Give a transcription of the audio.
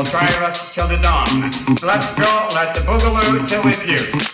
will drive us till the dawn. Let's go, let's boogaloo till we puke.